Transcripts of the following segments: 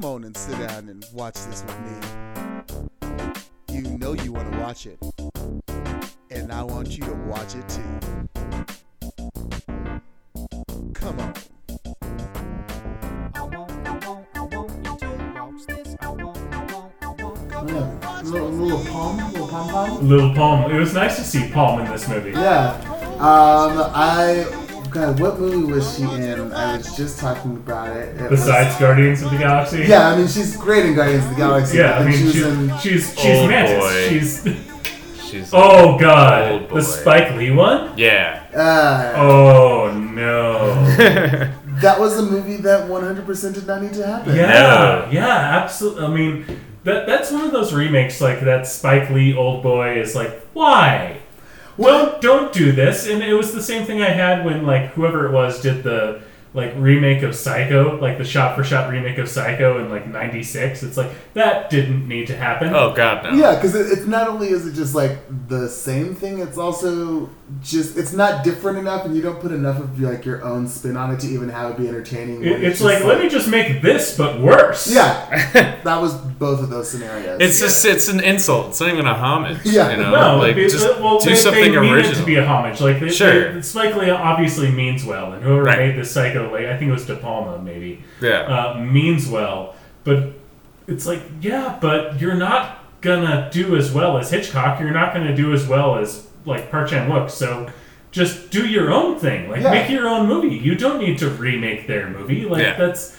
come on and sit down and watch this with me. You know you want to watch it, and I want you to watch it too. Come on. Yeah. Little, little Pom, little pom pom. Little Pom. It was nice to see Pom in this movie. Yeah. Um, I. God, what movie was she in? I was just talking about it. it was- Besides Guardians of the Galaxy. yeah, I mean she's great in Guardians of the Galaxy. Yeah, I mean, she she's, in. she's, she's Oh, Mantis. boy. She's. She's Oh, God. Old boy. The Spike Lee one? yeah. Uh, Oh, no. That was a movie that 100% did not need to happen. Yeah, yeah, absolutely. I mean, that that's one of those remakes like that Spike Lee Old Boy is like, why? Well, Don't don't this. And it was the same thing I had when like whoever it was did the like remake of Psycho, like the shot for shot remake of Psycho in like '96. It's like that didn't need to happen. Oh God, no. Yeah, because it, it's not only is it just like the same thing, it's also just it's not different enough, and you don't put enough of like your own spin on it to even have it be entertaining. It- when it's just like, let me just make this but worse. Yeah, that was both of those scenarios. It's just it's an insult. It's not even a homage. Yeah. You know, No, like it- just well, do they, something they mean original. it to be a homage. Like, they, Sure. they, Spike Lee obviously means well, and whoever Right. made this Psycho, like I think it was De Palma, maybe, yeah. uh, means well. But it's like, yeah, but you're not gonna do as well as Hitchcock. You're not gonna do as well as like Park Chan Wook. So just do your own thing. Like, Yeah. make your own movie. You don't need to remake their movie. Like, Yeah. that's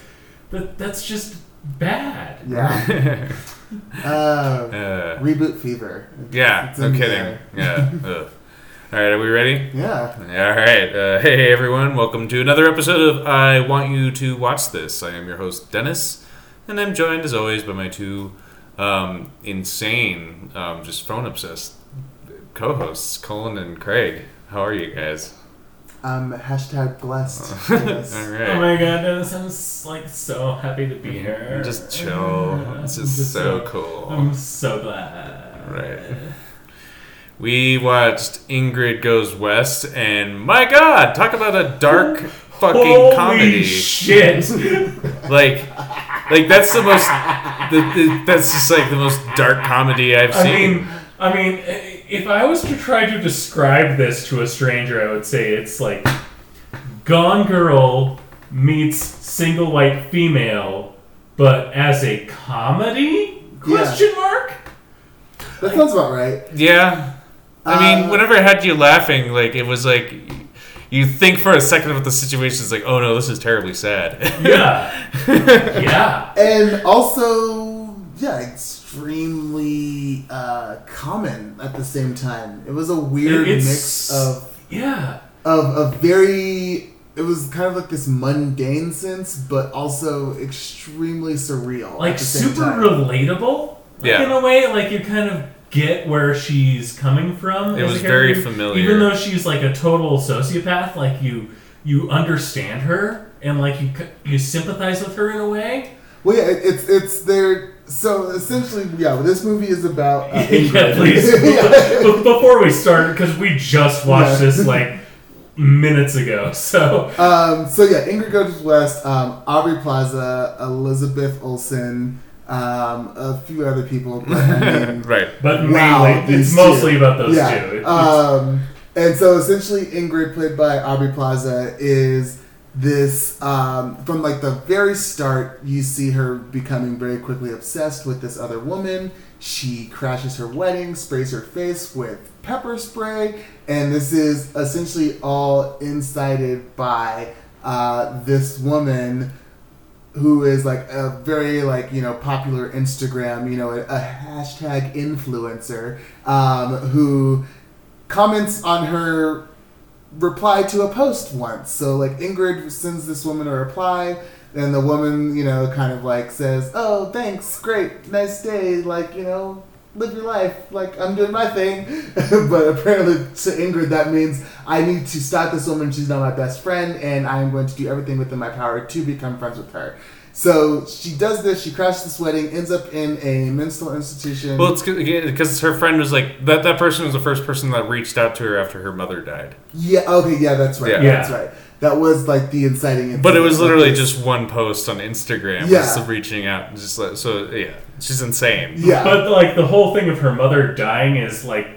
that, that's just bad. yeah. uh, Uh, reboot fever. yeah. It's No kidding. there. Yeah. Ugh. All right. Are we ready? Yeah. All right. Uh, hey, everyone. Welcome to another episode of I Want You to Watch This. I am your host, Dennis, and I'm joined, as always, by my two um, insane, um, just phone obsessed co hosts, Colin and Craig. How are you guys? Um. Hashtag blessed. Yes. All Oh my god, Dennis, I'm s- like so happy to be here. Just chill. Yeah, This I'm is so cool. I'm so glad. Right. We watched Ingrid Goes West, and my God, talk about a dark fucking Holy comedy! shit! like, like that's the most. The, the, that's just like the most dark comedy I've I seen. mean, I mean, eh, if I was to try to describe this to a stranger, I would say it's like Gone Girl meets Single White Female, but as a comedy? Question mark. That sounds about right. yeah, I mean, Uh, whenever it had you laughing, like it was like. You think for a second about the situation, it's like, oh no, this is terribly sad. Yeah, yeah. and also yeah extremely uh, common at the same time it was a weird It's- mix of Yeah. of a very it was kind of like this mundane sense but also extremely surreal like at the same super time. relatable like, Yeah. in a way like you kind of get where she's coming from It was very familiar. even though she's like a total sociopath like you you understand her and like you you sympathize with her in a way well yeah it, it's it's their so essentially yeah this movie is about uh, yeah Ingrid. please Yeah. Be- before we start because we just watched Yeah. this like minutes ago so Um, so yeah, Ingrid Goes West, um, Aubrey Plaza, Elizabeth Olsen, um, a few other people. But, I mean, right. but Wow, mainly it's these mostly two. about those yeah. two It- Um, and so essentially, Ingrid, played by Aubrey Plaza, is this um, from like the very start. You see her becoming very quickly obsessed with this other woman. She crashes her wedding, sprays her face with pepper spray, and this is essentially all incited by uh, this woman who is like a very like you know popular Instagram you know a, a hashtag influencer um, who comments on her reply to a post once. So like Ingrid sends this woman a reply, and the woman you know kind of like says, "Oh, thanks, great, nice day, like you know." Live your life like I'm doing my thing, but apparently to Ingrid that means I need to stop this woman. She's not my best friend, and I'm going to do everything within my power to become friends with her. So she does this. She crashes this wedding, ends up in a mental institution. Well, it's because her friend was like that. That person was the first person that reached out to her after her mother died. yeah. Okay. Yeah. That's right. Yeah. That's right. That was like the inciting. But it was literally Like, just one post on Instagram. Yeah. just reaching out. Just like, so, yeah, she's insane. Yeah. But like the whole thing of her mother dying is like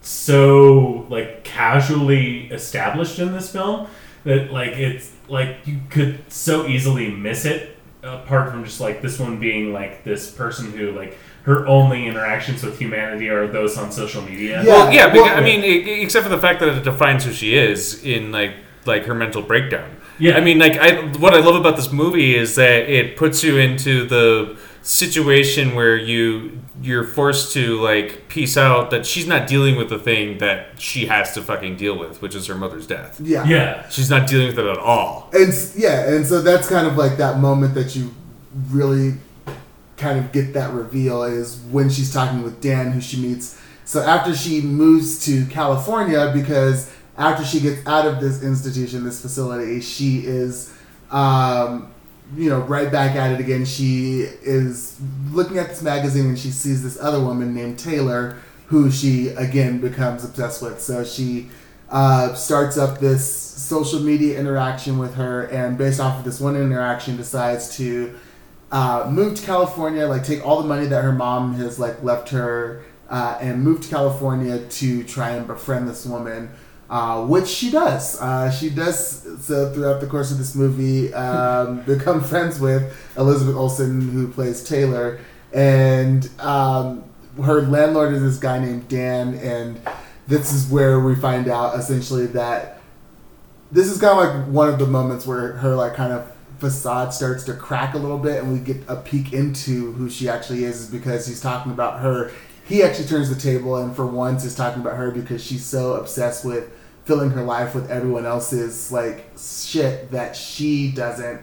so like casually established in this film that like it's like you could so easily miss it apart from just like this one being like this person who like her only interactions with humanity are those on social media. Yeah. Well, yeah, because, well- I mean, except for the fact that it defines who she is in like like her mental breakdown. Yeah. I mean, like I what I love about this movie is that it puts you into the situation where you you're forced to like piece out that she's not dealing with the thing that she has to fucking deal with, which is her mother's death. yeah. Yeah. She's not dealing with it at all. And yeah, and so that's kind of like that moment that you really kind of get that reveal is when she's talking with Dan, who she meets. So after she moves to California, because after she gets out of this institution, this facility, she is, um, you know, right back at it again. She is looking at this magazine and she sees this other woman named Taylor, who she again becomes obsessed with. So she uh, starts up this social media interaction with her, and based off of this one interaction, decides to uh, move to California, like take all the money that her mom has like left her, uh, and move to California to try and befriend this woman. Uh, which she does. Uh, she does so throughout the course of this movie. Um, become friends with Elizabeth Olsen, who plays Taylor, and um, her landlord is this guy named Dan, and this is where we find out essentially that this is kind of like one of the moments where her like kind of facade starts to crack a little bit and we get a peek into who she actually is is because he's talking about her he actually turns the table and for once is talking about her because she's so obsessed with filling her life with everyone else's like shit that she doesn't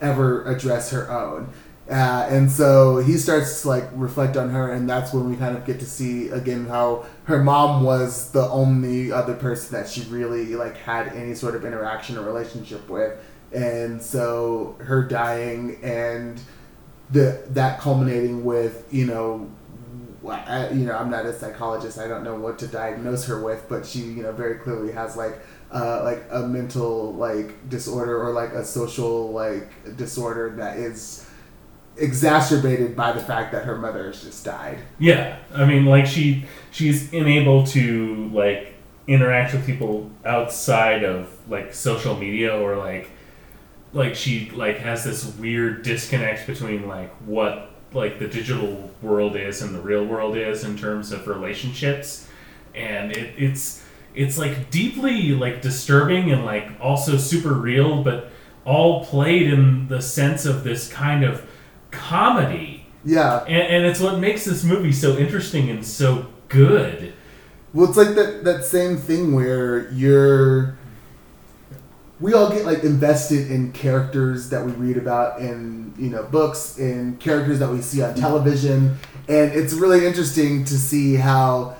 ever address her own. Uh, and so he starts to like reflect on her and that's when we kind of get to see again how her mom was the only other person that she really like had any sort of interaction or relationship with. And so her dying and the that culminating with you know I, you know I'm not a psychologist. I don't know what to diagnose her with but she you know very clearly has like uh, like a mental like disorder or like a social like disorder that is exacerbated by the fact that her mother has just died. Yeah, I mean, like she she's unable to like interact with people outside of like social media or like like she like has this weird disconnect between like what like the digital world is and the real world is in terms of relationships, and it, it's it's like deeply like disturbing and like also super real, but all played in the sense of this kind of comedy yeah and, and it's what makes this movie so interesting and so good. Well, it's like that that same thing where you're. We all get like invested in characters that we read about in you know books, in characters that we see on television, and it's really interesting to see how,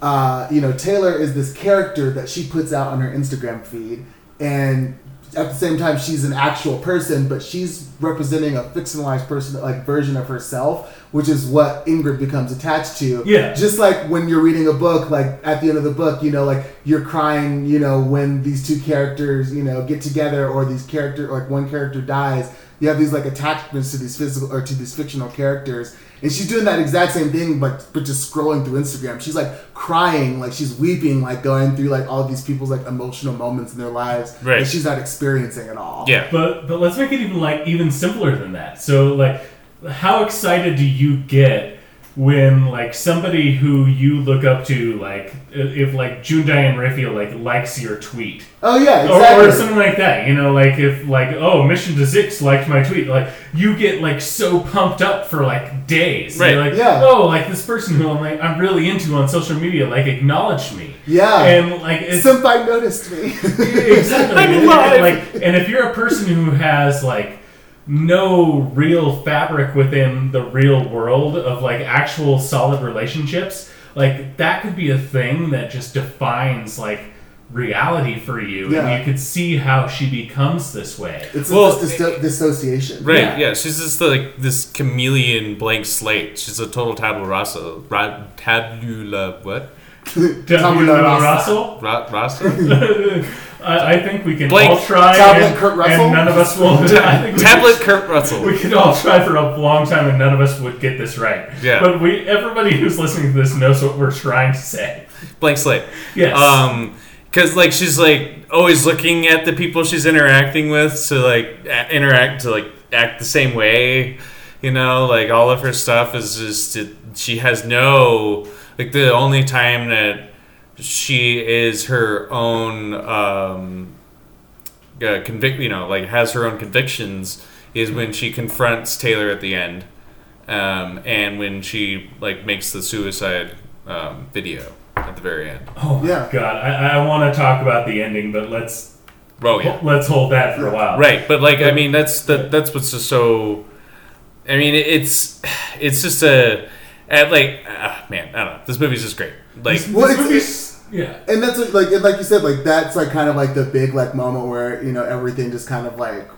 uh, you know, Taylor is this character that she puts out on her Instagram feed, and at the same time she's an actual person, but she's representing a fictionalized person like version of herself, which is what Ingrid becomes attached to Yeah. just like when you're reading a book like at the end of the book you know like you're crying you know when these two characters you know get together or these character like one character dies you have these like attachments to these physical or to these fictional characters and she's doing that exact same thing but but just scrolling through instagram she's like crying like she's weeping like going through like all these people's like emotional moments in their lives Right. that she's not experiencing at all Yeah. But but let's make it even like even simpler than that. So like how excited do you get when like somebody who you look up to like if like June Diane Raphael like likes your tweet oh yeah or, exactly or something like that you know like if like oh mission to six liked my tweet like you get like so pumped up for like days Right. You're like Yeah. oh like this person who I'm like I'm really into on social media like acknowledged me yeah and like it's somebody noticed me exactly. I'm And- alive. and, like, and if you're a person who has like no real fabric within the real world of like actual solid relationships, like that could be a thing that just defines like reality for you, Yeah. and you could see how she becomes this way. It's Well, this disto- dissociation. Right, Yeah. yeah. She's just like this chameleon blank slate. She's a total tabula rasa. Ra- tabula what? Tabula Russell. Ra- rasa? I, I think we can Blake, all try, tablet and, Kurt Russell? and none of us will. I think we Tablet Kurt Russell. We could all try for a long time, and none of us would get this right. Yeah. But we, everybody who's listening to this knows what we're trying to say. Blank slate. Yes. Um, because like she's like always looking at the people she's interacting with to like a- interact to like act the same way. You know, like all of her stuff is just it, she has no like the only time that she is her own um, uh, convict. You know, like has her own convictions is when she confronts Taylor at the end, um, and when she like makes the suicide um, video at the very end. oh my yeah. God, I, I want to talk about the ending, but let's Oh yeah. let's hold that for a while. Right, but like I mean, that's that that's what's just so. I mean, it's it's just a, at like ah, man, I don't know. This movie's just great. Like This, Well, this movie's yeah. And that's what, like, and like you said, like that's like kind of like the big like moment where you know everything just kind of like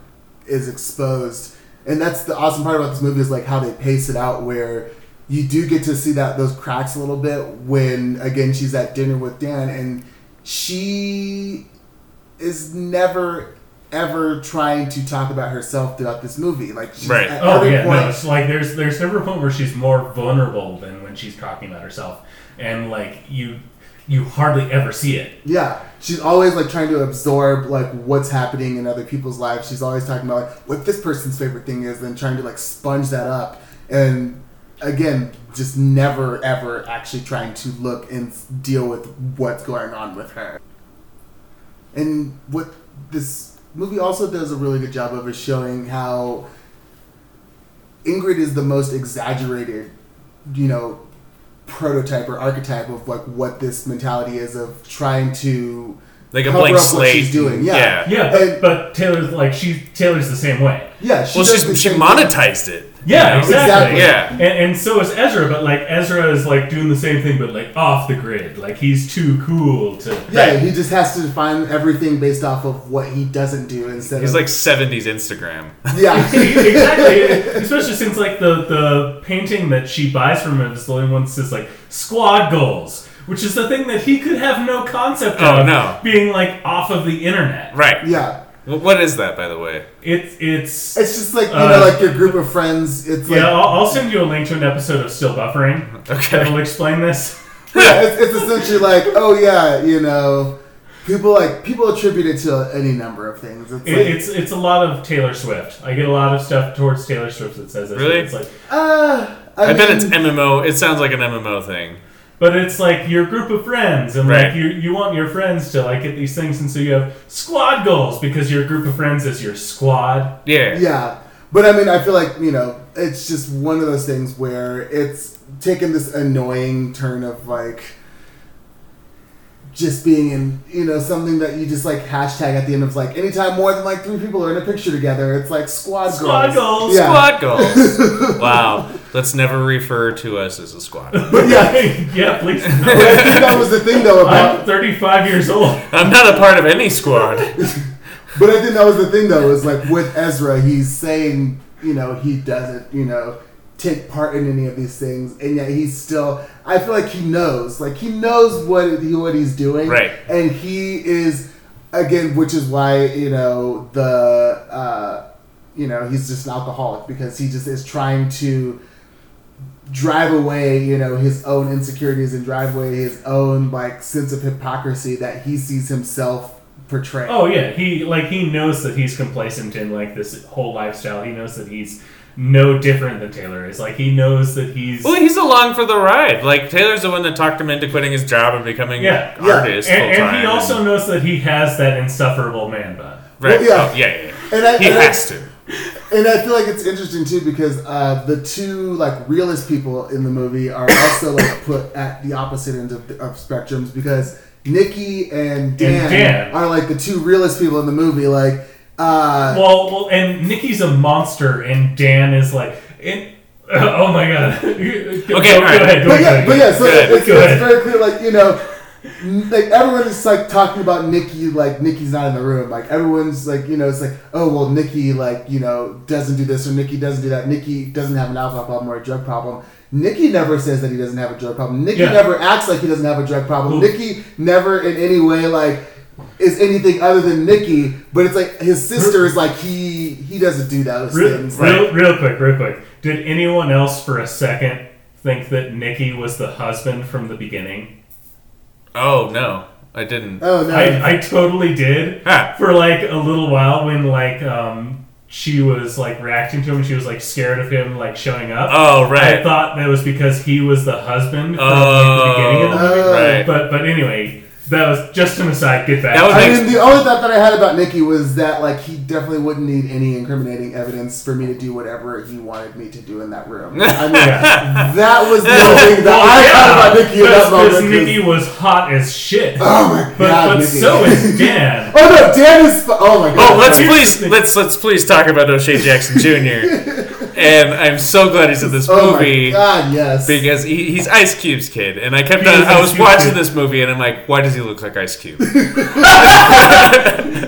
is exposed, and that's the awesome part about this movie is like how they pace it out, where you do get to see that those cracks a little bit when again she's at dinner with Dan, and she is never ever trying to talk about herself throughout this movie. Like, she's Right. at Oh every yeah, point, no, it's like there's there's never a point where she's more vulnerable than when she's talking about herself, and like you you hardly ever see it. Yeah, she's always like trying to absorb like what's happening in other people's lives. She's always talking about like what this person's favorite thing is, and trying to like sponge that up. And again, just never ever actually trying to look and deal with what's going on with her. And what this movie also does a really good job of showing how Ingrid is the most exaggerated, you know, prototype or archetype of like what this mentality is of trying to like a cover blank up what slate. she's doing, yeah. Yeah, but, And- but Taylor's like she Taylor's the same way. yeah. She Well, does she's she same thing. monetized it. Yeah, exactly. Exactly. Yeah. And, and so is Ezra, but like Ezra is like doing the same thing, but like off the grid. Like he's too cool to. Yeah, he just has to find everything based off of what he doesn't do instead He's of like '70s Instagram. yeah. exactly. Especially since like the the painting that she buys from him is the only one that says like squad goals, which is the thing that he could have no concept of. Oh, of no. being like off of the internet. Right. yeah. Well, what is that, by the way? It's it's It's just like you Uh, know, like your group of friends. It's like yeah. I'll, I'll send you a link to an episode of Still Buffering Okay. that'll explain this. yeah, it's, it's essentially like, oh yeah, you know, people like people attribute it to any number of things. It's It, like, it's it's a lot of Taylor Swift. I get a lot of stuff towards Taylor Swift that says this. Really? It's like, uh, I, I, bet it's MMO. It sounds like an MMO thing. But it's like your group of friends, and Right. like you you want your friends to like get these things, and so you have squad goals because your group of friends is your squad. Yeah. Yeah, but I mean, I feel like you know, it's just one of those things where it's taken this annoying turn of like just being in you know something that you just like hashtag at the end of like anytime more than like three people are in a picture together it's like squad, Squad goals. Yeah. Squad goals. wow. Let's never refer to us as a squad. but yeah yeah, please. but I think that was the thing though about I'm 35 years old. I'm not a part of any squad. But I think that was the thing, though, is like with Ezra, he's saying, you know, he doesn't, you know, take part in any of these things, and yet he's still. I feel like he knows, like he knows what he, what he's doing, Right. And he is, again, which is why you know the, uh, you know, he's just an alcoholic because he just is trying to drive away, you know, his own insecurities and drive away his own like sense of hypocrisy that he sees himself portray. Oh yeah, he like he knows that he's complacent in like this whole lifestyle. He knows that he's no different than Taylor is. Like he knows that he's Well, he's along for the ride. Like Taylor's the one that talked him into quitting his job and becoming Yeah. an Yeah. artist and, full time. and he also knows that he has that insufferable man bun. right. Well, yeah. Oh, yeah, yeah, yeah. And I- he and I- has to. And I feel like it's interesting too because uh, the two like realist people in the movie are also like put at the opposite end of, of spectrums because Nikki and Dan, Dan. are like the two realist people in the movie. Like, uh, Well, well, and Nikki's a monster, and Dan is like, and, oh my god. okay, go, all right. ahead. Go but ahead. yeah, but yeah, so Good, it's, it's very clear. Like you know, like everyone is like talking about Nikki like Nikki's not in the room. Like everyone's like you know it's like oh well Nikki like you know doesn't do this or Nikki doesn't do that. Nikki doesn't have an alcohol problem or a drug problem. Nikki never says that he doesn't have a drug problem. Nikki Yeah. never acts like he doesn't have a drug problem. Ooh. Nikki never in any way like is anything other than Nikki. But it's like his sister is like he he doesn't do those Real, things. real, real quick, real quick. Did anyone else for a second think that Nikki was the husband from the beginning? Oh no, I didn't. Oh no! I, I totally did Ah. for like a little while when like um she was like reacting to him. She was like scared of him like showing up. Oh right. I thought that was because he was the husband from Oh, like, the beginning of the movie. Oh. right. But but anyway, that was just an aside. Get back. That was I Thanks. mean, the only thought that I had about Nikki was that like he definitely wouldn't need any incriminating evidence for me to do whatever he wanted me to do in that room. I mean, Yeah. that was the only thing that I thought about Nikki in that because Nikki was hot as shit. oh my but god, but Nikki. so is Dan. oh no, Dan is. Oh my god. Oh, let's please let's let's please talk about O'Shea Jackson Jr. and I'm so glad he's in this Oh movie my god, yes. because he, he's Ice Cube's kid, and I kept on, I was watching kid. this movie, and I'm like, why does he look like Ice Cube?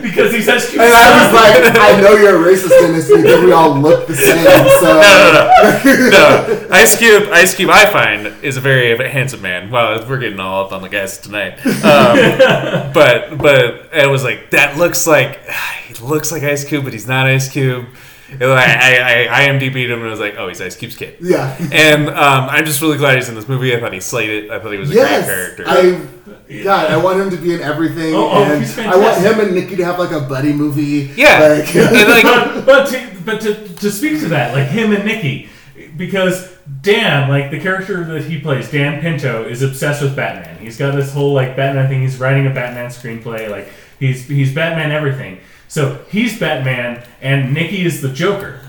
because he says and I was like, I know you're a racist, Dennis, because we all look the same. So no, no, no, no. Ice Cube, Ice Cube, I find is a very handsome man. Wow, we're getting all up on the guys tonight. Um, but but it was like that looks like he looks like Ice Cube, but he's not Ice Cube. And I, I, I IMDb'd him and I was like, oh, he's Ice Cube's kid. yeah. And um, I'm just really glad he's in this movie. I thought he slayed it. I thought he was a Yes, great character. I God, I want him to be in everything, Oh, oh, and he's I want him and Nikki to have like a buddy movie. Yeah. like, and like, but but to, but to, to speak to that, like him and Nikki, because Dan, like the character that he plays, Dan Pinto, is obsessed with Batman. He's got this whole like Batman thing. He's writing a Batman screenplay. Like he's he's Batman everything. So he's Batman, and Nikki is the Joker.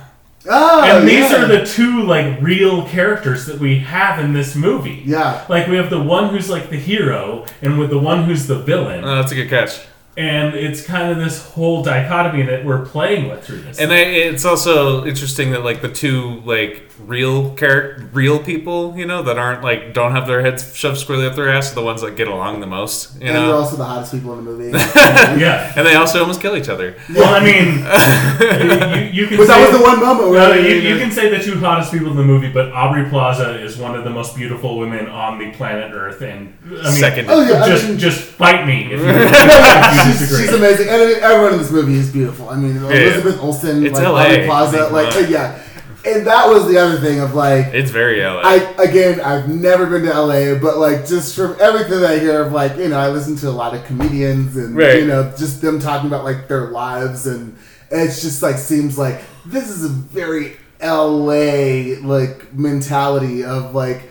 oh, and these yeah. are the two like real characters that we have in this movie. yeah. Like we have the one who's like the hero, and with the one who's the villain, oh, that's a good catch. And it's kind of this whole dichotomy that we're playing with through this. And I, it's also interesting that like the two like real character, real people, you know, that aren't like don't have their heads shoved squarely up their ass, are the ones that get along the most. You and they're know, also the hottest people in the movie. yeah. and they also almost kill each other. Well, I mean, you, you can But say that was the one moment No, you, you can say the two hottest people in the movie, but Aubrey Plaza is one of the most beautiful women on the planet Earth, and I mean, Second. Oh, yeah, I just mean- just fight me if you, No, if you she's, she's amazing, and I mean, everyone in this movie is beautiful. I mean, Elizabeth Olsen, It's like LA, Aubrey Plaza, like yeah. And that was the other thing of like, It's very LA. I again, I've never been to LA, but like just from everything that I hear of like, you know, I listen to a lot of comedians and Right. you know, just them talking about like their lives and it's just like seems like this is a very LA like mentality of like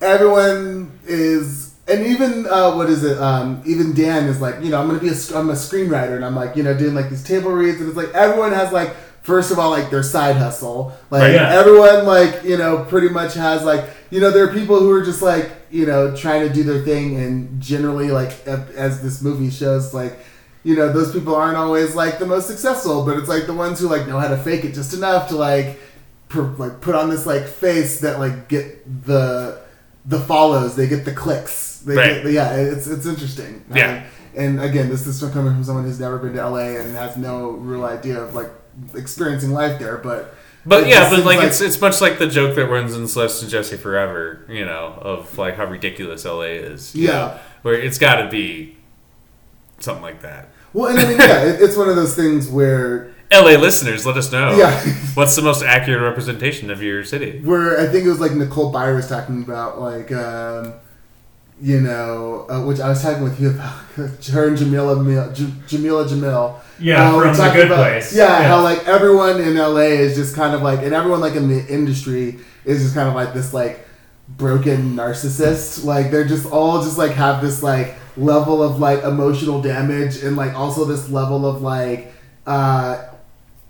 everyone is and even uh, what is it um, even dan is like you know i'm gonna be a, I'm a screenwriter and i'm like you know doing like these table reads and it's like everyone has like first of all like their side hustle. Like Right, yeah. everyone like you know pretty much has like you know there are people who are just like you know trying to do their thing and generally like as this movie shows like you know those people aren't always like the most successful but it's like the ones who like know how to fake it just enough to like per, like put on this like face that like get the the follows they get the clicks they Right. yeah it's it's interesting Yeah. and, and again this is coming from someone who's never been to LA and has no real idea of like experiencing life there but But it yeah, but seems like, it's it's much like the joke that runs in Celeste and Jesse Forever, you know, of like how ridiculous LA is. Yeah. know, where it's got to be something like that. well and I mean yeah it, it's one of those things where LA listeners, let us know. Yeah. What's the most accurate representation of your city? where I think it was like Nicole Byer was talking about like um, you know uh, which I was talking with you about her and Jamila Jamil, Jamila Jamil Yeah, Uh, from The Good about- Place. Yeah, Yeah. how like everyone in LA is just kind of like, and everyone like in the industry is just kind of like this like broken narcissist. Like they're just all just like have this like level of like emotional damage and like also this level of like uh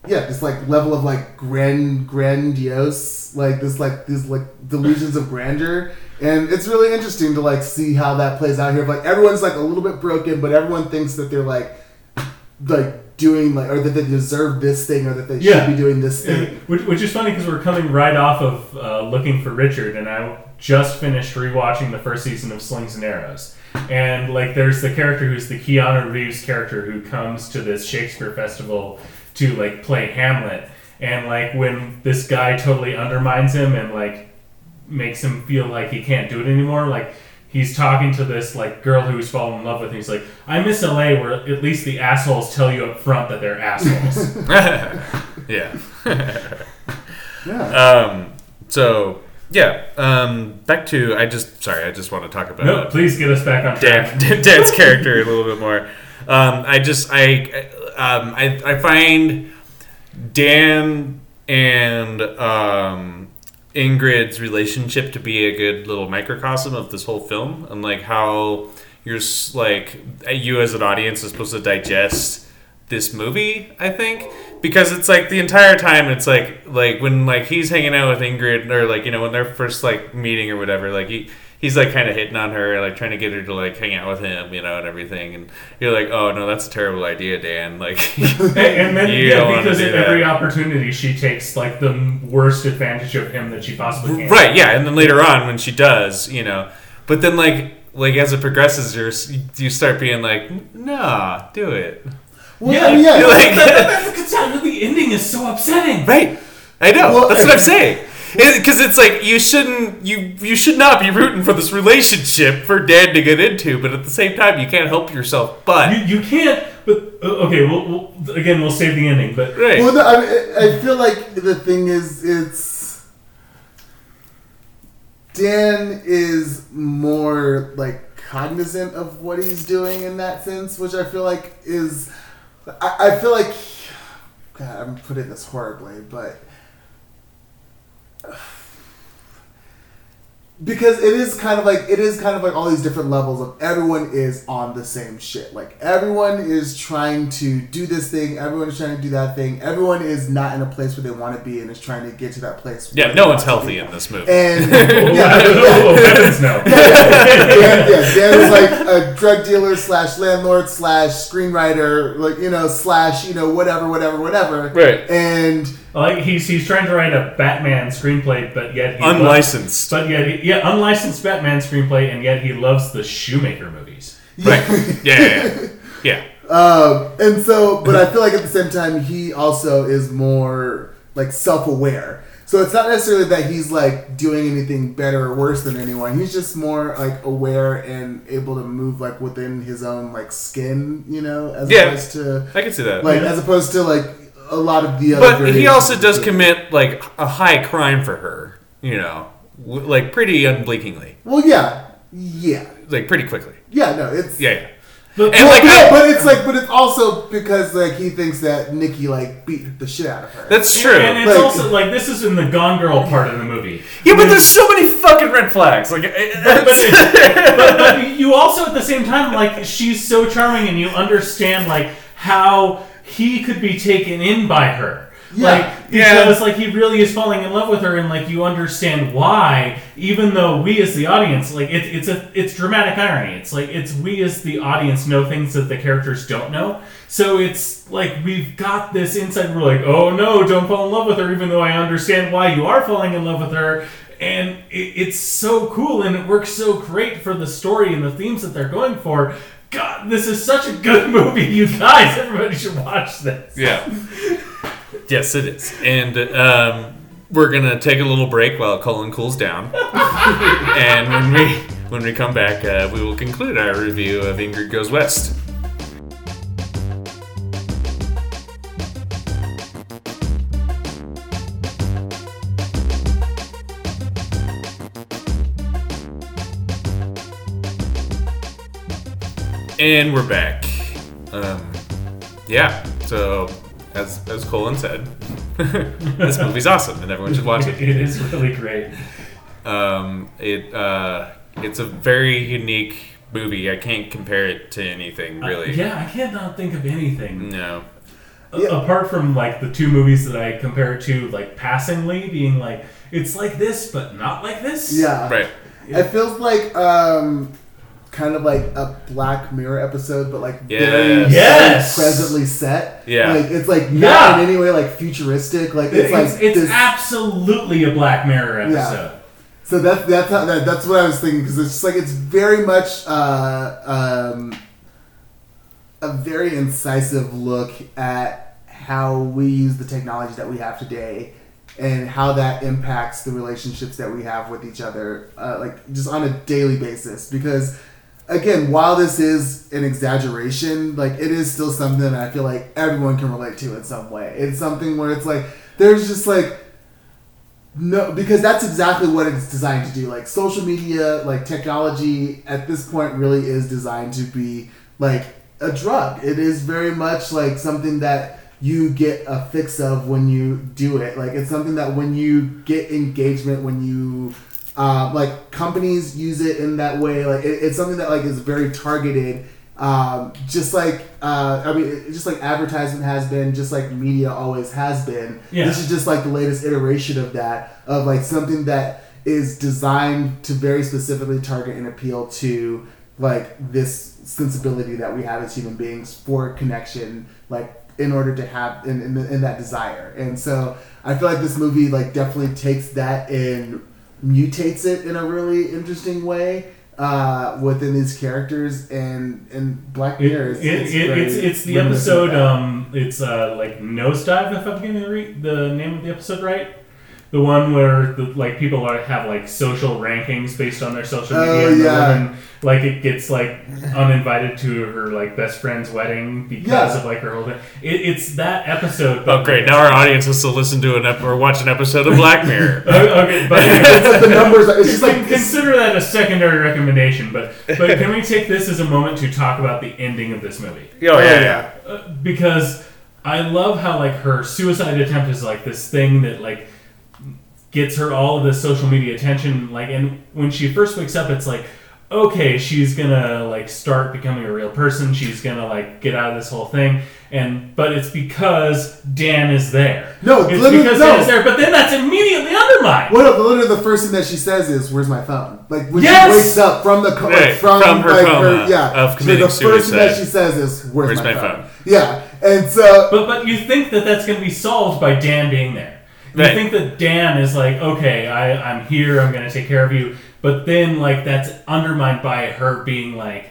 yeah, this like level of like grand grandiose, like this like these like delusions of grandeur, and it's really interesting to like see how that plays out here. Like everyone's like a little bit broken, but everyone thinks that they're like like doing like or that they deserve this thing or that they Yeah. should be doing this thing. which, which is funny because we're coming right off of uh, looking for Richard, and I just finished rewatching the first season of Slings and Arrows. And like, there's the character who's the Keanu Reeves character who comes to this Shakespeare festival to like play Hamlet, and like when this guy totally undermines him and like makes him feel like he can't do it anymore, like. He's talking to this like girl who's fallen in love with him. He's like, "I miss LA, where at least the assholes tell you up front that they're assholes." yeah. Yeah. Um, so yeah. Um, back to I just sorry I just want to talk about no, please get us back on track. Dan, Dan's character a little bit more. Um, I just I um, I I find Dan and um, Ingrid's relationship to be a good little microcosm of this whole film, and like how you're like you as an audience is supposed to digest this movie. I think because it's like the entire time it's like like when like he's hanging out with Ingrid or like you know when they're first like meeting or whatever like he he's like kind of hitting on her like trying to get her to like hang out with him you know and everything and you're like oh no that's a terrible idea Dan like and, and then You don't yeah, wanna because do at that. every opportunity she takes like the worst advantage of him that she possibly can. right yeah and then later on when she does you know but then like like as it progresses you're, you start being like nah do it Well, Yeah, I mean, yeah. You're like- That's the concern. The ending is so upsetting. Right. I know. Well, That's what I'm saying. Because it's like you shouldn't you you should not be rooting for this relationship for Dan to get into, but at the same time you can't help yourself. But You, you can't. But uh, okay, we'll, we'll again we'll save the ending. But right, Well, no, I, mean, I feel like the thing is, it's Dan is more like cognizant of what he's doing in that sense, which I feel like is, I, I feel like, God, I'm putting this horribly, but because it is kind of like it is kind of like all these different levels of everyone is on the same shit. Like everyone is trying to do this thing, everyone is trying to do that thing. Everyone is not in a place where they want to be and is trying to get to that place. yeah, where no one's healthy in this movie. And yeah, oh, heavens no. Dan, yeah, Dan is like a drug dealer slash landlord slash screenwriter, like you know slash you know whatever, whatever, whatever. Right. And Like he's he's trying to write a Batman screenplay, but yet he Unlicensed. But yet, he, yeah, unlicensed Batman screenplay, and yet he loves the Schumacher movies. Right. Yeah. Yeah. yeah. yeah. Um, and so, but I feel like at the same time, he also is more like self aware. So it's not necessarily that he's like doing anything better or worse than anyone. He's just more like aware and able to move like within his own like skin, you know, as Yeah. opposed to I can see that. like Yeah. as opposed to like a lot of the other. but he also does the- commit like a high crime for her. You know, like pretty unblinkingly, Well, yeah, yeah, like pretty quickly. yeah. No, it's Yeah. Yeah. But, And Well, like yeah, I- but it's like, but it's also because like he thinks that Nikki like beat the shit out of her. That's true. And it's Like- also like this is in the Gone Girl part of the movie. yeah, but there's so many fucking red flags. Like, but, but, but you also at the same time like she's so charming and you understand like how he could be taken in by her Yeah. like Yeah. because like he really is falling in love with her and like you understand why even though we as the audience like it, it's a it's dramatic irony it's like it's we as the audience know things that the characters don't know so it's like we've got this insight we're like oh no don't fall in love with her even though i understand why you are falling in love with her and it, it's so cool and it works so great for the story and the themes that they're going for god this is such a good movie you guys everybody should watch this Yeah. yes, it is. And um, we're gonna take a little break while Colin cools down, and when we when we come back, uh, we will conclude our review of Ingrid Goes West. And we're back. Um, yeah, so as as Colin said, this movie's awesome and everyone should watch it. it is really great Um, it uh, it's a very unique movie. I can't compare it to anything really. Uh, yeah, I cannot think of anything No. Yeah. apart from like the two movies that I compare it to, like passingly, being like it's like this but not like this. yeah, Right. It feels like um, kind of like a Black Mirror episode, but like Yes. very Yes. presently set. Yeah. like it's like Yeah. not in any way like futuristic. Like it's, It's, like it's, this, absolutely a Black Mirror Yeah. episode. So that's that's how, that, that's what I was thinking because it's just like it's very much uh, um, a very incisive look at how we use the technology that we have today and how that impacts the relationships that we have with each other, uh, like just on a daily basis. Because again, while this is an exaggeration, like it is still something that I feel like everyone can relate to in some way. It's something where it's like there's just like no, because that's exactly what it's designed to do. Like social media, like technology, at this point, really is designed to be like a drug. It is very much like something that you get a fix of when you do it. Like it's something that when you get engagement, when you uh, like companies use it in that way. Like it, it's something that like is very targeted. Um, just like uh, I mean, just like advertisement has been, just like media always has been. Yeah. This is just like the latest iteration of that, of like something that is designed to very specifically target and appeal to like this sensibility that we have as human beings for connection, like in order to have in, in, in that desire. And so I feel like this movie like definitely takes that and mutates it in a really interesting way uh, within these characters and and Black It, Mirror. it, is- it, is it's it's the episode. Um, it's uh like nosedive. If I'm getting the, re- the name of the episode right, the one where the, like people are have like social rankings based on their social media. Oh, and the woman, like it gets like uninvited to her like best friend's wedding because Yeah. of like her whole thing. It, it's that episode. Oh, great! Now our audience has to listen to an ep- or watch an episode of Black Mirror. Okay, but it's the numbers. It's just like consider that a secondary recommendation. But but can we take this as a moment to talk about the ending of this movie? Oh yeah, yeah. Uh, because I love how like her suicide attempt is like this thing that like gets her all of this social media attention like and when she first wakes up it's like okay she's gonna like start becoming a real person she's gonna like get out of this whole thing and but it's because Dan is there No, it's literally- because no. Dan is there but then that's immediately undermined What literally the first thing that she says is, "Where's my phone?" Like when Yes! she wakes up from the co- like, from, from her like, coma yeah of So committing the first thing that she says is, "Where's, Where's my, my phone? phone? Yeah, and so But but you think that that's going to be solved by Dan being there. You Right. think that Dan is like, okay, I, I'm here, I'm going to take care of you. But then like that's undermined by her being like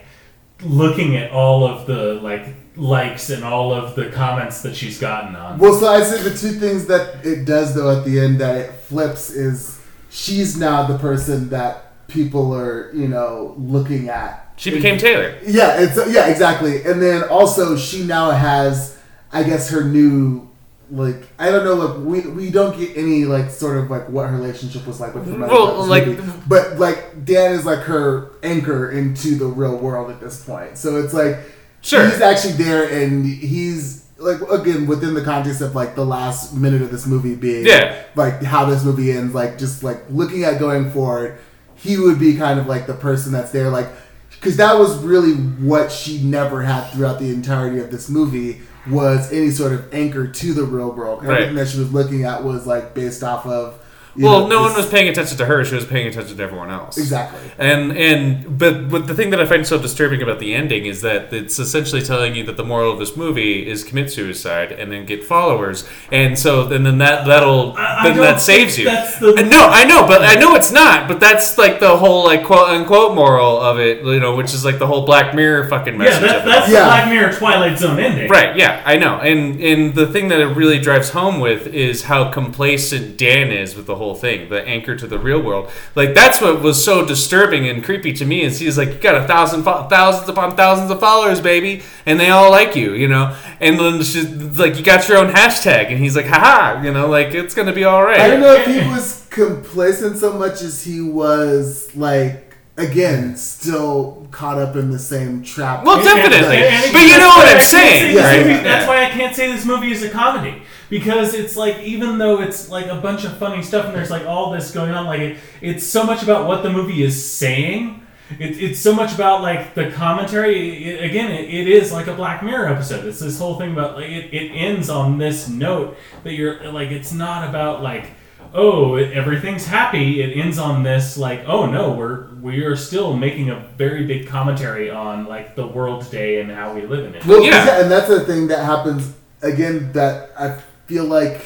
looking at all of the like likes and all of the comments that she's gotten on. well, so I say the two things that it does though at the end that it flips is she's now the person that people are you know looking at. She became Taylor. Yeah, it's yeah exactly, and then also she now has, I guess, her new. Like I don't know, like we we don't get any like sort of like what her relationship was like with her mother. Well, like- movie. but like Dan is like her anchor into the real world at this point. So it's like Sure. he's actually there, and he's like again within the context of like the last minute of this movie being Yeah. like how this movie ends. Like just like looking at going forward, he would be kind of like the person that's there, like because that was really what she never had throughout the entirety of this movie was any sort of anchor to the real world. Right. Everything that she was looking at was like based off of. You Well, know, no one was paying attention to her. She was paying attention to everyone else. exactly. And and but but the thing that I find so disturbing about the ending is that it's essentially telling you that the moral of this movie is commit suicide and then get followers, and so then then that that'll I- I then don't that saves you. that's the- no, I know, but I know it's not. But that's like the whole like quote unquote moral of it, you know, which is like the whole Black Mirror fucking yeah, message. that, of it that's Yeah. the Black Mirror Twilight Zone ending. Right, yeah, I know. And and the thing that it really drives home with is how complacent Dan is with the whole thing, the anchor to the real world. Like that's what was so disturbing and creepy to me is he's like you got a thousand fo- thousands upon thousands of followers, baby, and they all like you, you know. And then she's like you got your own hashtag and he's like haha, you know, like it's to be all right. I don't know if he was complacent so much as he was like again still caught up in the same trap. Well, definitely. and- and- But you know what I I'm saying, say this right? movie- Yeah. That's why I can't say this movie is a comedy because it's like even though it's like a bunch of funny stuff and there's like all this going on, like it, it's so much about what the movie is saying. It, it's so much about like the commentary. It, again, it, it is like a Black Mirror episode. It's this whole thing about like it, it ends on this note that you're like it's not about like oh, it- everything's happy. It ends on this like, oh no, we're we are still making a very big commentary on like the world today and how we live in it. Well, Yeah. yeah. and that's the thing that happens again. That I feel like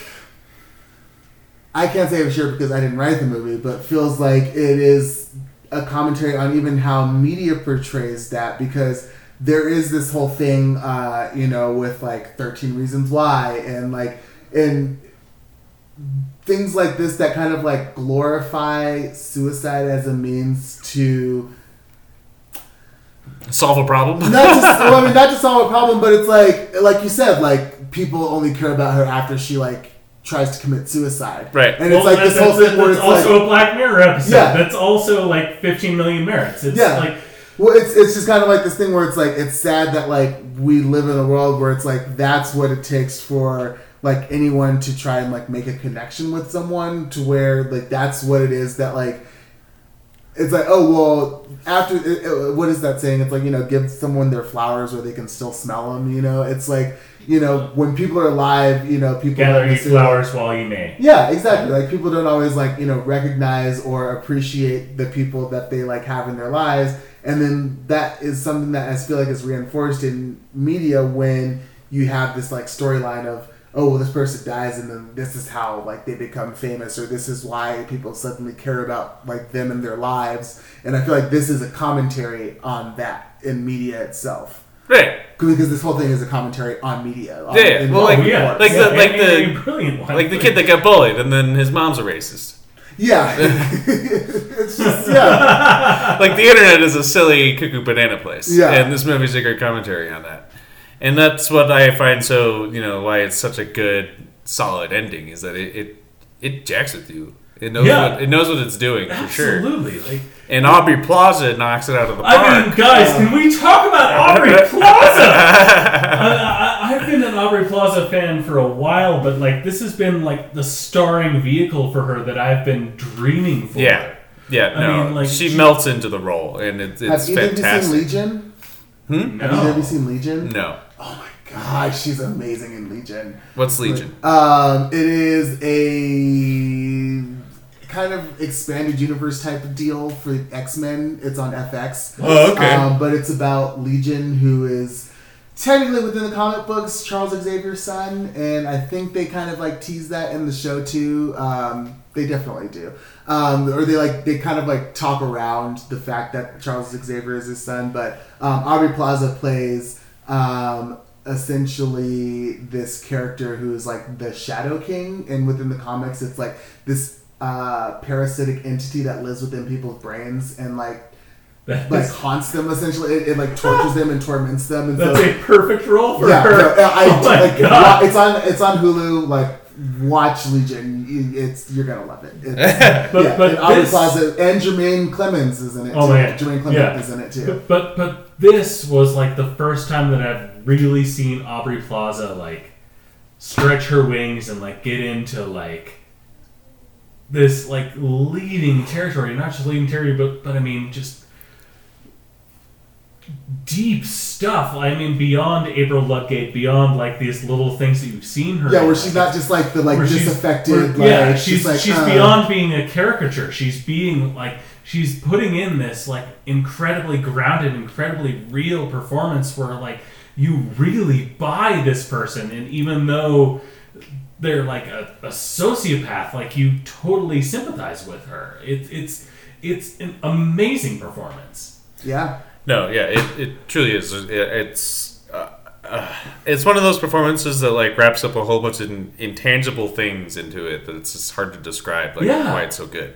I can't say for sure because I didn't write the movie, but feels like it is a commentary on even how media portrays that because there is this whole thing, uh, you know, with like Thirteen Reasons Why and like and things like this that kind of like glorify suicide as a means to Solve a problem. not to, well, I mean, not to solve a problem, but it's like, like you said, like people only care about her after she like tries to commit suicide, Right. And it's Well, like this that's, whole thing where that's it's also like, a Black Mirror episode. Yeah. That's also like 15 million merits. It's Yeah. like well, it's it's just kind of like this thing where it's like it's sad that like we live in a world where it's like that's what it takes for like anyone to try and like make a connection with someone to where like that's what it is that like it's like oh well after it, it- what is that saying it's like you know give someone their flowers where they can still smell them you know it's like you know when people are alive you know people gather necessarily- flowers while you may. yeah, exactly. Like people don't always like you know recognize or appreciate the people that they like have in their lives, and then that is something that I feel like is reinforced in media when you have this like storyline of oh well this person dies and then this is how like they become famous or this is why people suddenly care about like them and their lives, and I feel like this is a commentary on that in media itself. Right. Because this whole thing is a commentary on media. on- Yeah, well, on like- yeah, like yeah, the- like and- the- brilliant one. Like the kid that got bullied, and then his mom's a racist. Yeah. it's just, yeah. Like the internet is a silly cuckoo banana place. Yeah. And this movie's a great commentary on that. And that's what I find so, you know, why it's such a good, solid ending is that it it, it jacks with you. It knows Yeah. what it knows what it's doing for sure. Absolutely. Like, And Aubrey Plaza knocks it out of the park. I mean, guys, can we talk about Aubrey Plaza? I, I, I've been an Aubrey Plaza fan for a while, but like this has been like the starring vehicle for her that I've been dreaming for. yeah. Yeah, I no. mean, like, she, she- melts into the role and it, Have it's either of you seen fantastic. Legion? Hmm? Have you ever seen Legion? No. Oh my god, she's amazing in Legion. What's Legion? Um, it is a kind of expanded universe type of deal for X Men. It's on FX. Oh, okay. Um, but it's about Legion, who is technically within the comic books Charles Xavier's son, and I think they kind of like tease that in the show too. Um, they definitely do, um, or they like they kind of like talk around the fact that Charles Xavier is his son. But um, Aubrey Plaza plays um, essentially this character who is like the Shadow King, and within the comics, it's like this uh, parasitic entity that lives within people's brains and like That like is- haunts them essentially. It, it like tortures them and torments them. And that's so, a perfect role for yeah, her. no, I, oh my like, god! It's on it's on Hulu. Like watch Legion. It's you're gonna love it. It's, But- yeah, but and Aubrey this- Plaza and Jermaine Clemens is in it. Oh, too. man. Jermaine Clemens Yeah. is in it too. But, but but this was like the first time that I've really seen Aubrey Plaza like stretch her wings and like get into like this like leading territory, not just leading territory, but but I mean just deep stuff. I mean beyond April Ludgate, beyond like these little things that you've seen her. Yeah, where she's like, not just like the like she's- disaffected. where- yeah, like, she's like, she's uh, beyond being a caricature. She's being like she's putting in this like incredibly grounded, incredibly real performance where like you really buy this person, and even though they're like a, a sociopath, like you totally sympathize with her. It's it's it's an amazing performance. Yeah, No, yeah, it, it truly is. It, it's uh, uh, it's one of those performances that like wraps up a whole bunch of in, intangible things into it that it's just hard to describe like Yeah. why it's so good.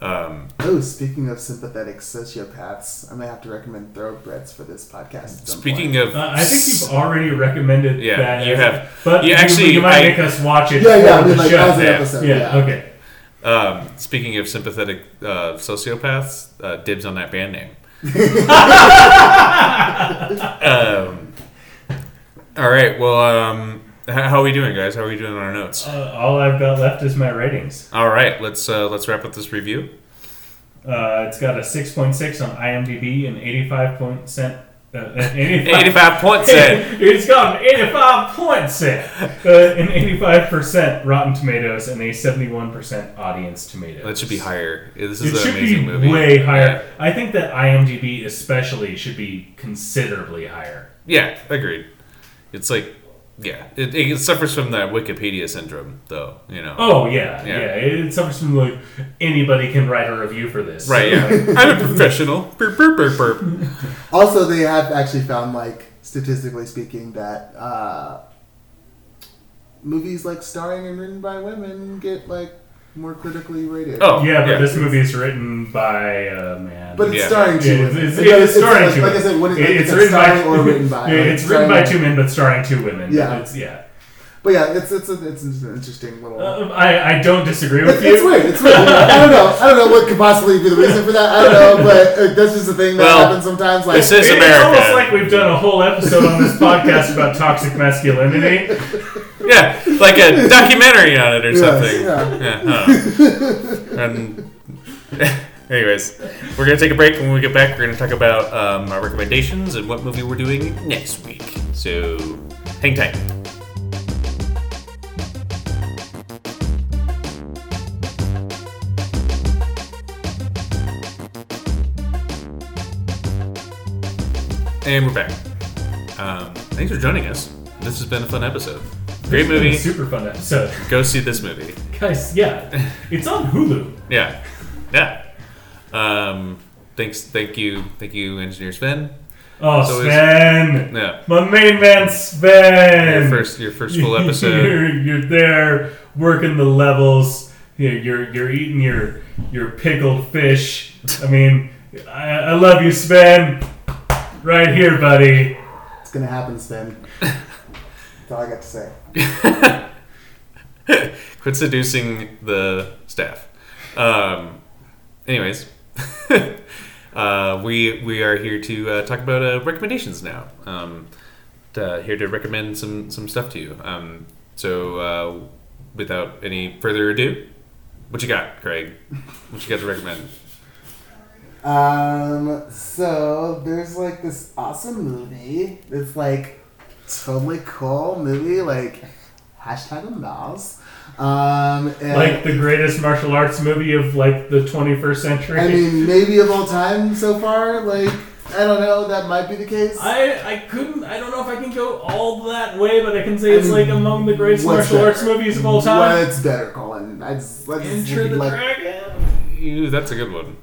Um, Oh, speaking of sympathetic sociopaths, I may have to recommend Thoroughbreds for this podcast. speaking of, Uh, I think you've already recommended Yeah, that. you as- have. but You you, actually- you might I- make us watch it. yeah, yeah, I for mean, the like show. as an yeah. episode. yeah, Yeah, okay. um, speaking of sympathetic uh, sociopaths, uh, dibs on that band name. Um, all right. Well, um, how are we doing, guys? How are we doing on our notes? Uh, all I've got left is my ratings. All right. Let's uh, let's wrap up this review. Uh, it's got a 6.6 on IMDb and 85% Uh, 85, 85 point set. it's got an 85 point set, uh, an 85% Rotten Tomatoes, and a 71% audience tomatoes. That should be higher. This It is an should amazing be movie. way higher. Yeah. I think that IMDb especially should be considerably higher. Yeah, agreed. It's like, yeah, it, it suffers from that Wikipedia syndrome, though. You know. Oh yeah, Yeah. yeah. It suffers from like anybody can write a review for this. Right. Yeah. I'm a professional. Burp, burp, burp, burp. Also, they have actually found, like, statistically speaking, that uh, movies like starring and written by women get like more critically rated. Oh, yeah, but yeah. this movie is written by a man. But it's Yeah. starring two women. it's, it's, But it's starring like, two like I said, when it, It- it's, it's like written by starring or written by. Yeah, like, it's written by two men, but starring two women. Yeah. it's, yeah. But yeah, it's it's a, it's an interesting little. Uh, I, I don't disagree with It's, you. it's weird. It's weird. I don't know. I don't know what could possibly be the reason for that. I don't know, but uh, that's just a thing that Well, happens sometimes. Like, this is It- It's almost like we've done a whole episode on this podcast about toxic masculinity. Yeah, like a documentary on it or Yes, something. yeah. Yeah. huh. and anyways, we're gonna take a break. When we get back, we're gonna talk about um, our recommendations and what movie we're doing next week. So hang tight. And we're back. Um, thanks for joining us. This has been a fun episode. Great It's been a movie. super fun episode, Go see this movie. guys. Yeah, it's on Hulu. Yeah, yeah. Um, thanks, thank you, thank you, engineer Sven. Oh, So is- Sven, Yeah, my main man, Sven. your first, your first full episode. you're, you're there working the levels. You're, you're you're eating your your pickled fish. I mean, I, I love you, Sven. Right here, buddy. it's gonna happen, Sven. That's all I got to say. Quit seducing the staff. Um, anyways, uh, we we are here to uh, talk about uh, recommendations now. Um, to, here to recommend some some stuff to you. Um, so uh, without any further ado, what you got, Craig? What you got to recommend? Um, so there's like this awesome movie. It's like totally cool movie, like hashtag Mouse. Um, and Like the greatest martial arts movie of like the 21st century. I mean, maybe of all time so far. Like I don't know, that might be the case. I, I couldn't I don't know if I can go all that way, but I can say I it's mean, like among the greatest martial better? arts movies of all time. What's better, Colin? I just let's Enter the like, Dragon. Ew, that's a good one.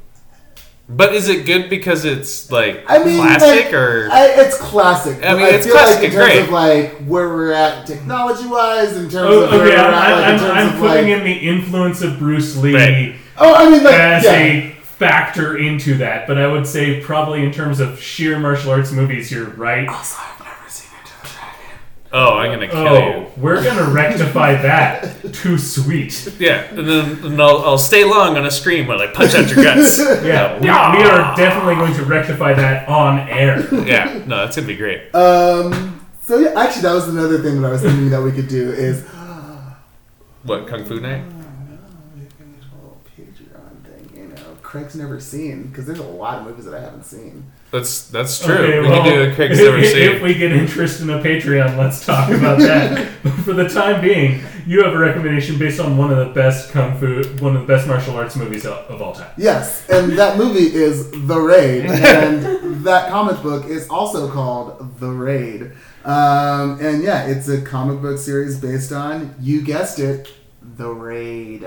But is it good because it's like I mean, classic like, or I, it's classic. I but mean, it's feel classic like in and terms great. of like where we're at technology wise, in terms Oh, of where okay, we're I'm, at, like, I'm, terms I'm of, putting like, in the influence of Bruce Lee Right. Oh, I mean, like as yeah. a factor into that, but I would say probably in terms of sheer martial arts movies, you're right. Oh, also, I've never seen Enter the Dragon. Oh, I'm gonna kill Oh, we're gonna rectify that. Too sweet. Yeah, and then and I'll, I'll stay long on a screen while I punch out your guts. Yeah, we, we are definitely going to rectify that on air. yeah, no, that's gonna be great. Um. So yeah, actually, that was another thing that I was thinking that we could do is What kung fu night? we can little Patreon thing. You know, Craig's never seen because there's a lot of movies that I haven't seen. That's that's true. Okay, we well, can do a Craig's if, never if seen. we get interest in a Patreon, let's talk about that. but for the time being, you have a recommendation based on one of the best kung fu, one of the best martial arts movies of, of all time. Yes, and that movie is The Raid, and that comic book is also called The Raid. Um, and yeah, it's a comic book series based on, you guessed it, The Raid.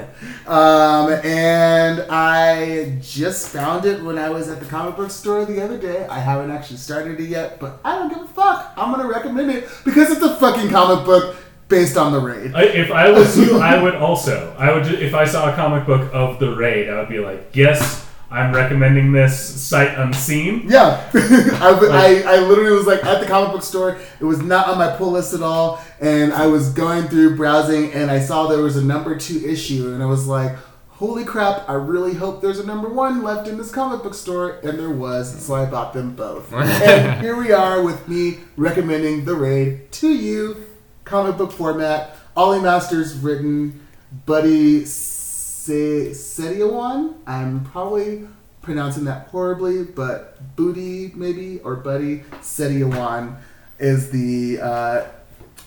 Um, and I just found it when I was at the comic book store the other day. I haven't actually started it yet, but I don't give a fuck. I'm gonna recommend it because it's a fucking comic book based on The Raid. I, if I was you, I would also. I would. If I saw a comic book of the raid, I would be like, yes, I'm recommending this sight unseen. Yeah, I, I, I literally was like at the comic book store. It was not on my pull list at all, and I was going through browsing, and I saw there was a number two issue, and I was like, "Holy crap! I really hope there's a number one left in this comic book store," and there was, so I bought them both. and here we are with me recommending the raid to you, comic book format. Ollie Masters written, Buddy Se- Sediawan. I'm probably pronouncing that horribly, but Booty maybe or Buddy Setiawan is the uh,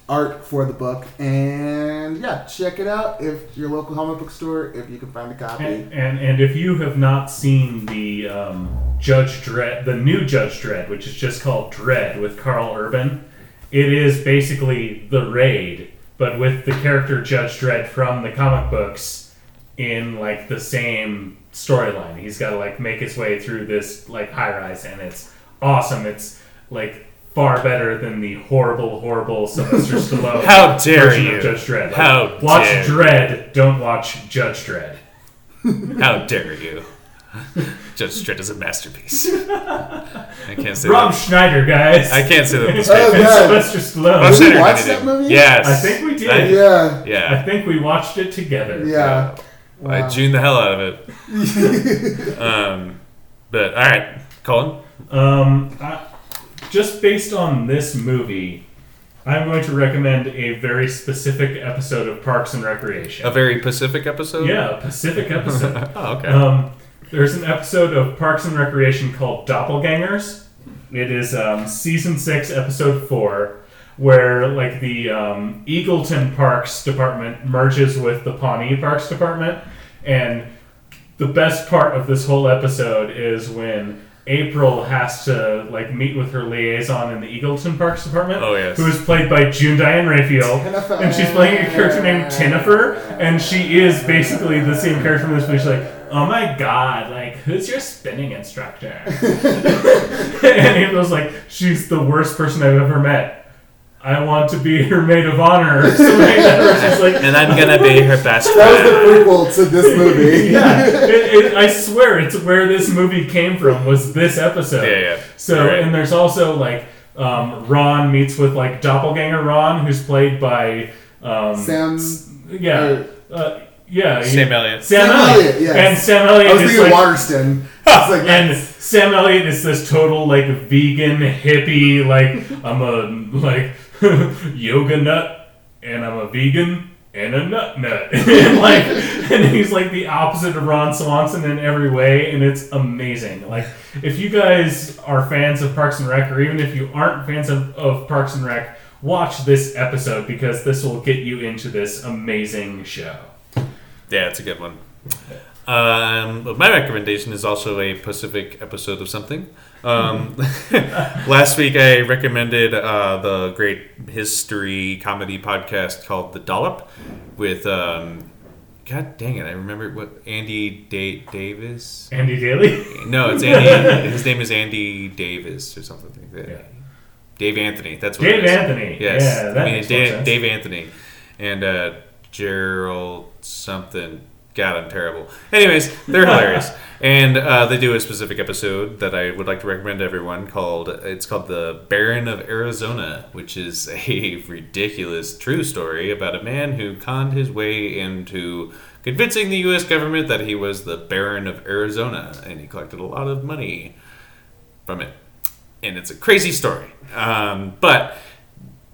art for the book. And yeah, check it out if your local comic book store if you can find a copy. And, and and if you have not seen the um, Judge Dredd, the new Judge Dredd, which is just called Dredd with Karl Urban, it is basically the raid, but with the character Judge Dredd from the comic books in like the same storyline. He's got to like make his way through this like high rise, and it's awesome. It's like far better than the horrible, horrible Sylvester Stallone How dare version you. of Judge Dredd. Like, How watch dare you. Dredd, don't watch Judge Dredd. How dare you? Judge Dredd is a masterpiece. I can't say Rob that. Schneider, guys. I can't say that. with Oh, straight. God. Sylvester Stallone. Did we watch that movie? Yes. I think we did. I- Yeah. I think we watched it together. Yeah. I Wow. tuned the hell out of it. um, but all right, Colin. Um, I, just based on this movie, I'm going to recommend a very specific episode of Parks and Recreation. A very Pacific episode. yeah, a Pacific episode. Oh, okay. Um, there's an episode of Parks and Recreation called Doppelgangers. It is um, season six, episode four, where like the um, Eagleton Parks Department merges with the Pawnee Parks Department, and the best part of this whole episode is when April has to like meet with her liaison in the Eagleton Parks Department, Oh, yes. who is played by June Diane Raphael, Tynnyfer. and she's playing a character named Tynnyfer, and she is basically the same character from this movie. She's like, "Oh my god, like who's your spinning instructor?" and April's like, "She's the worst person I've ever met." I want to be her maid of honor. like that, where she's like, and I'm gonna be her best friend. That was the prequel to this movie. yeah, it, it, I swear it's where this movie came from was this episode. Yeah, yeah. So Right. and there's also like um, Ron meets with like doppelganger Ron, who's played by um, Sam. yeah, uh, yeah, Sam he- Elliott. Sam, Sam Elliott. Elliott, yes. And Sam I Elliott was is thinking like, Waterston. It's like and Sam Elliott is this total like vegan hippie, like I'm a like yoga nut, and I'm a vegan and a nut nut, and like, and he's like the opposite of Ron Swanson in every way, and it's amazing. Like, if you guys are fans of Parks and Rec, or even if you aren't fans of, of Parks and Rec, watch this episode because this will get you into this amazing show. Yeah, it's a good one. Um, but my recommendation is also a Pacific episode of something. Um, last week I recommended uh, the great history comedy podcast called The Dollop with, um, God dang it, I remember what Andy da- Davis. Andy Daly. No, it's Andy. his name is Andy Davis or something like that. Yeah. Dave Anthony. That's what Dave. Anthony. Yes, Yeah, I mean sense. Dave Anthony and uh, Gerald something. God, I'm terrible. Anyways, they're hilarious, and uh, they do a specific episode that I would like to recommend to everyone. Called it's called the Baron of Arizona, which is a ridiculous true story about a man who conned his way into convincing the U.S. government that he was the Baron of Arizona, and he collected a lot of money from it. And it's a crazy story. Um, but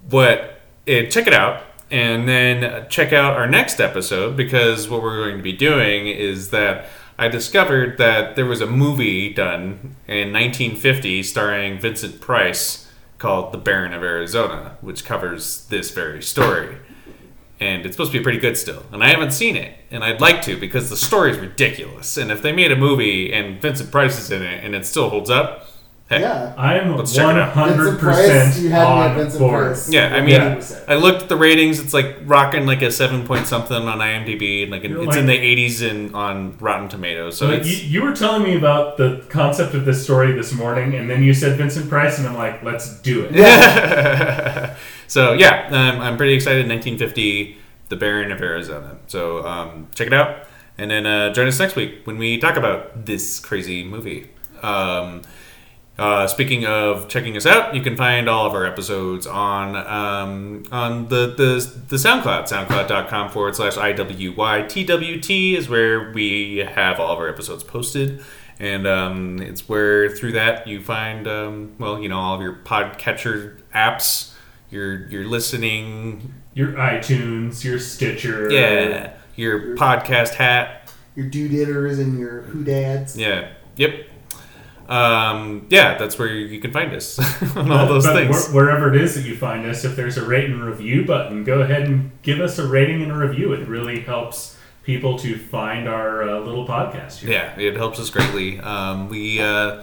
what it, check it out and then check out our next episode because what we're going to be doing is that I discovered that there was a movie done in 1950 starring Vincent Price called The Baron of Arizona, which covers this very story. And it's supposed to be pretty good still. And I haven't seen it. And I'd like to because the story is ridiculous. And if they made a movie and Vincent Price is in it and it still holds up, heck, Yeah. I'm Let's check it out. 100% Vincent Price, you had me at on Vincent board. Price. Yeah, I mean, Yeah. I looked at the ratings. It's like rocking like a seven point something on IMDb, and like You're it's in like- the eighties and on Rotten Tomatoes. So So you, you were telling me about the concept of this story this morning, and then you said Vincent Price, and I'm like, let's do it. so yeah, um, I'm pretty excited. 1950, The Baron of Arizona. So um, check it out, and then uh, join us next week when we talk about this crazy movie. Um, uh, speaking of checking us out, you can find all of our episodes on um, on the, the the SoundCloud, soundcloud.com forward slash IWYTWT is where we have all of our episodes posted. And um, it's where through that you find, um, well, you know, all of your podcatcher apps, your your listening, Your iTunes, your Stitcher. yeah, your podcast hat, Your doodadders and your who dads. yeah, Yep. Um, yeah, that's where you can find us on all those But things. where- wherever it is that you find us, if there's a rate and review button, go ahead and give us a rating and a review. It really helps people to find our uh, little podcast. Here. Yeah, it helps us greatly. Um, we uh,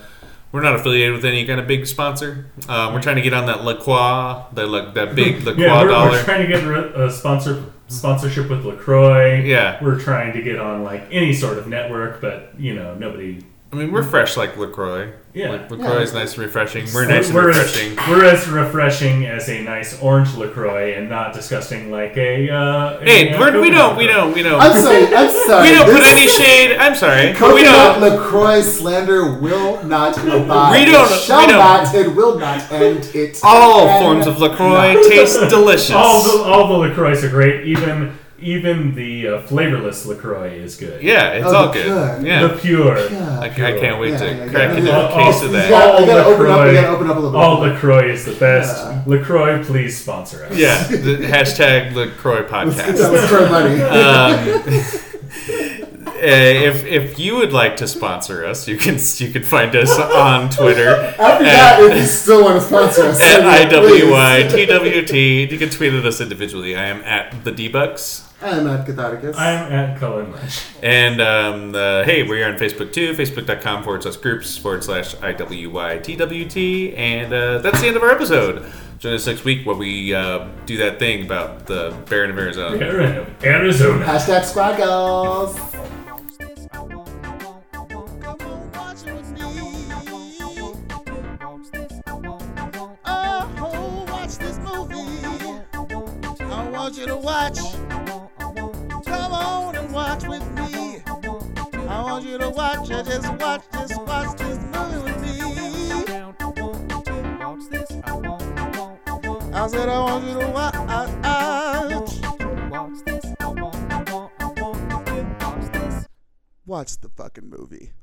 we're not affiliated with any kind of big sponsor. Um, we're trying to get on that La Croix, that like that big La Croix Yeah, we're, dollar. we're trying to get a sponsor sponsorship with Lacroix. Yeah. we're trying to get on like any sort of network, but you know nobody. I mean, we're fresh like Lacroix. Yeah. like, Lacroix is nice and refreshing. We're nice and we're refreshing. As, we're as refreshing as a nice orange Lacroix, and not disgusting like a. Uh, Hey, a, we're, we don't, we don't, we don't, I'm sorry. I'm sorry. we don't put any shade. I'm sorry, but we don't. LaCroix slander will not abide. We don't- It shall we don't- not. It will not end. It All forms of Lacroix not. taste delicious. All the all the Lacroix are great. Even even the uh, flavorless Lacroix is good. yeah, it's Oh, all the good. good. Yeah, The pure. Yeah. I, I can't wait Yeah, to yeah, crack yeah. into a case oh, of that. gotta, you All gotta open up. LaCroix. You gotta open up a little. All bit. LaCroix is the best. Yeah. LaCroix, please sponsor us. Yeah, the hashtag Lacroix Let's get podcast. that LaCroix money. um, uh, if if you would like to sponsor us, you can you can find us on Twitter After that, if you still want to sponsor us, at send it. IWYTWT. You can tweet at us individually. I am at the Debucks. I'm at Catharticus. I'm at Cullen Lynch. And um, uh, hey, we're on Facebook too, facebook.com forward slash groups forward slash IWYTWT. And uh, that's the end of our episode. Join us next week where we uh, do that thing about the Baron of Arizona. Aaron of Arizona. Hashtag Squaggles. Want you to watch. Come on and watch with me. I want you to watch. I just watch, just watch this movie with me. I said I want you to watch. Watch the fucking movie.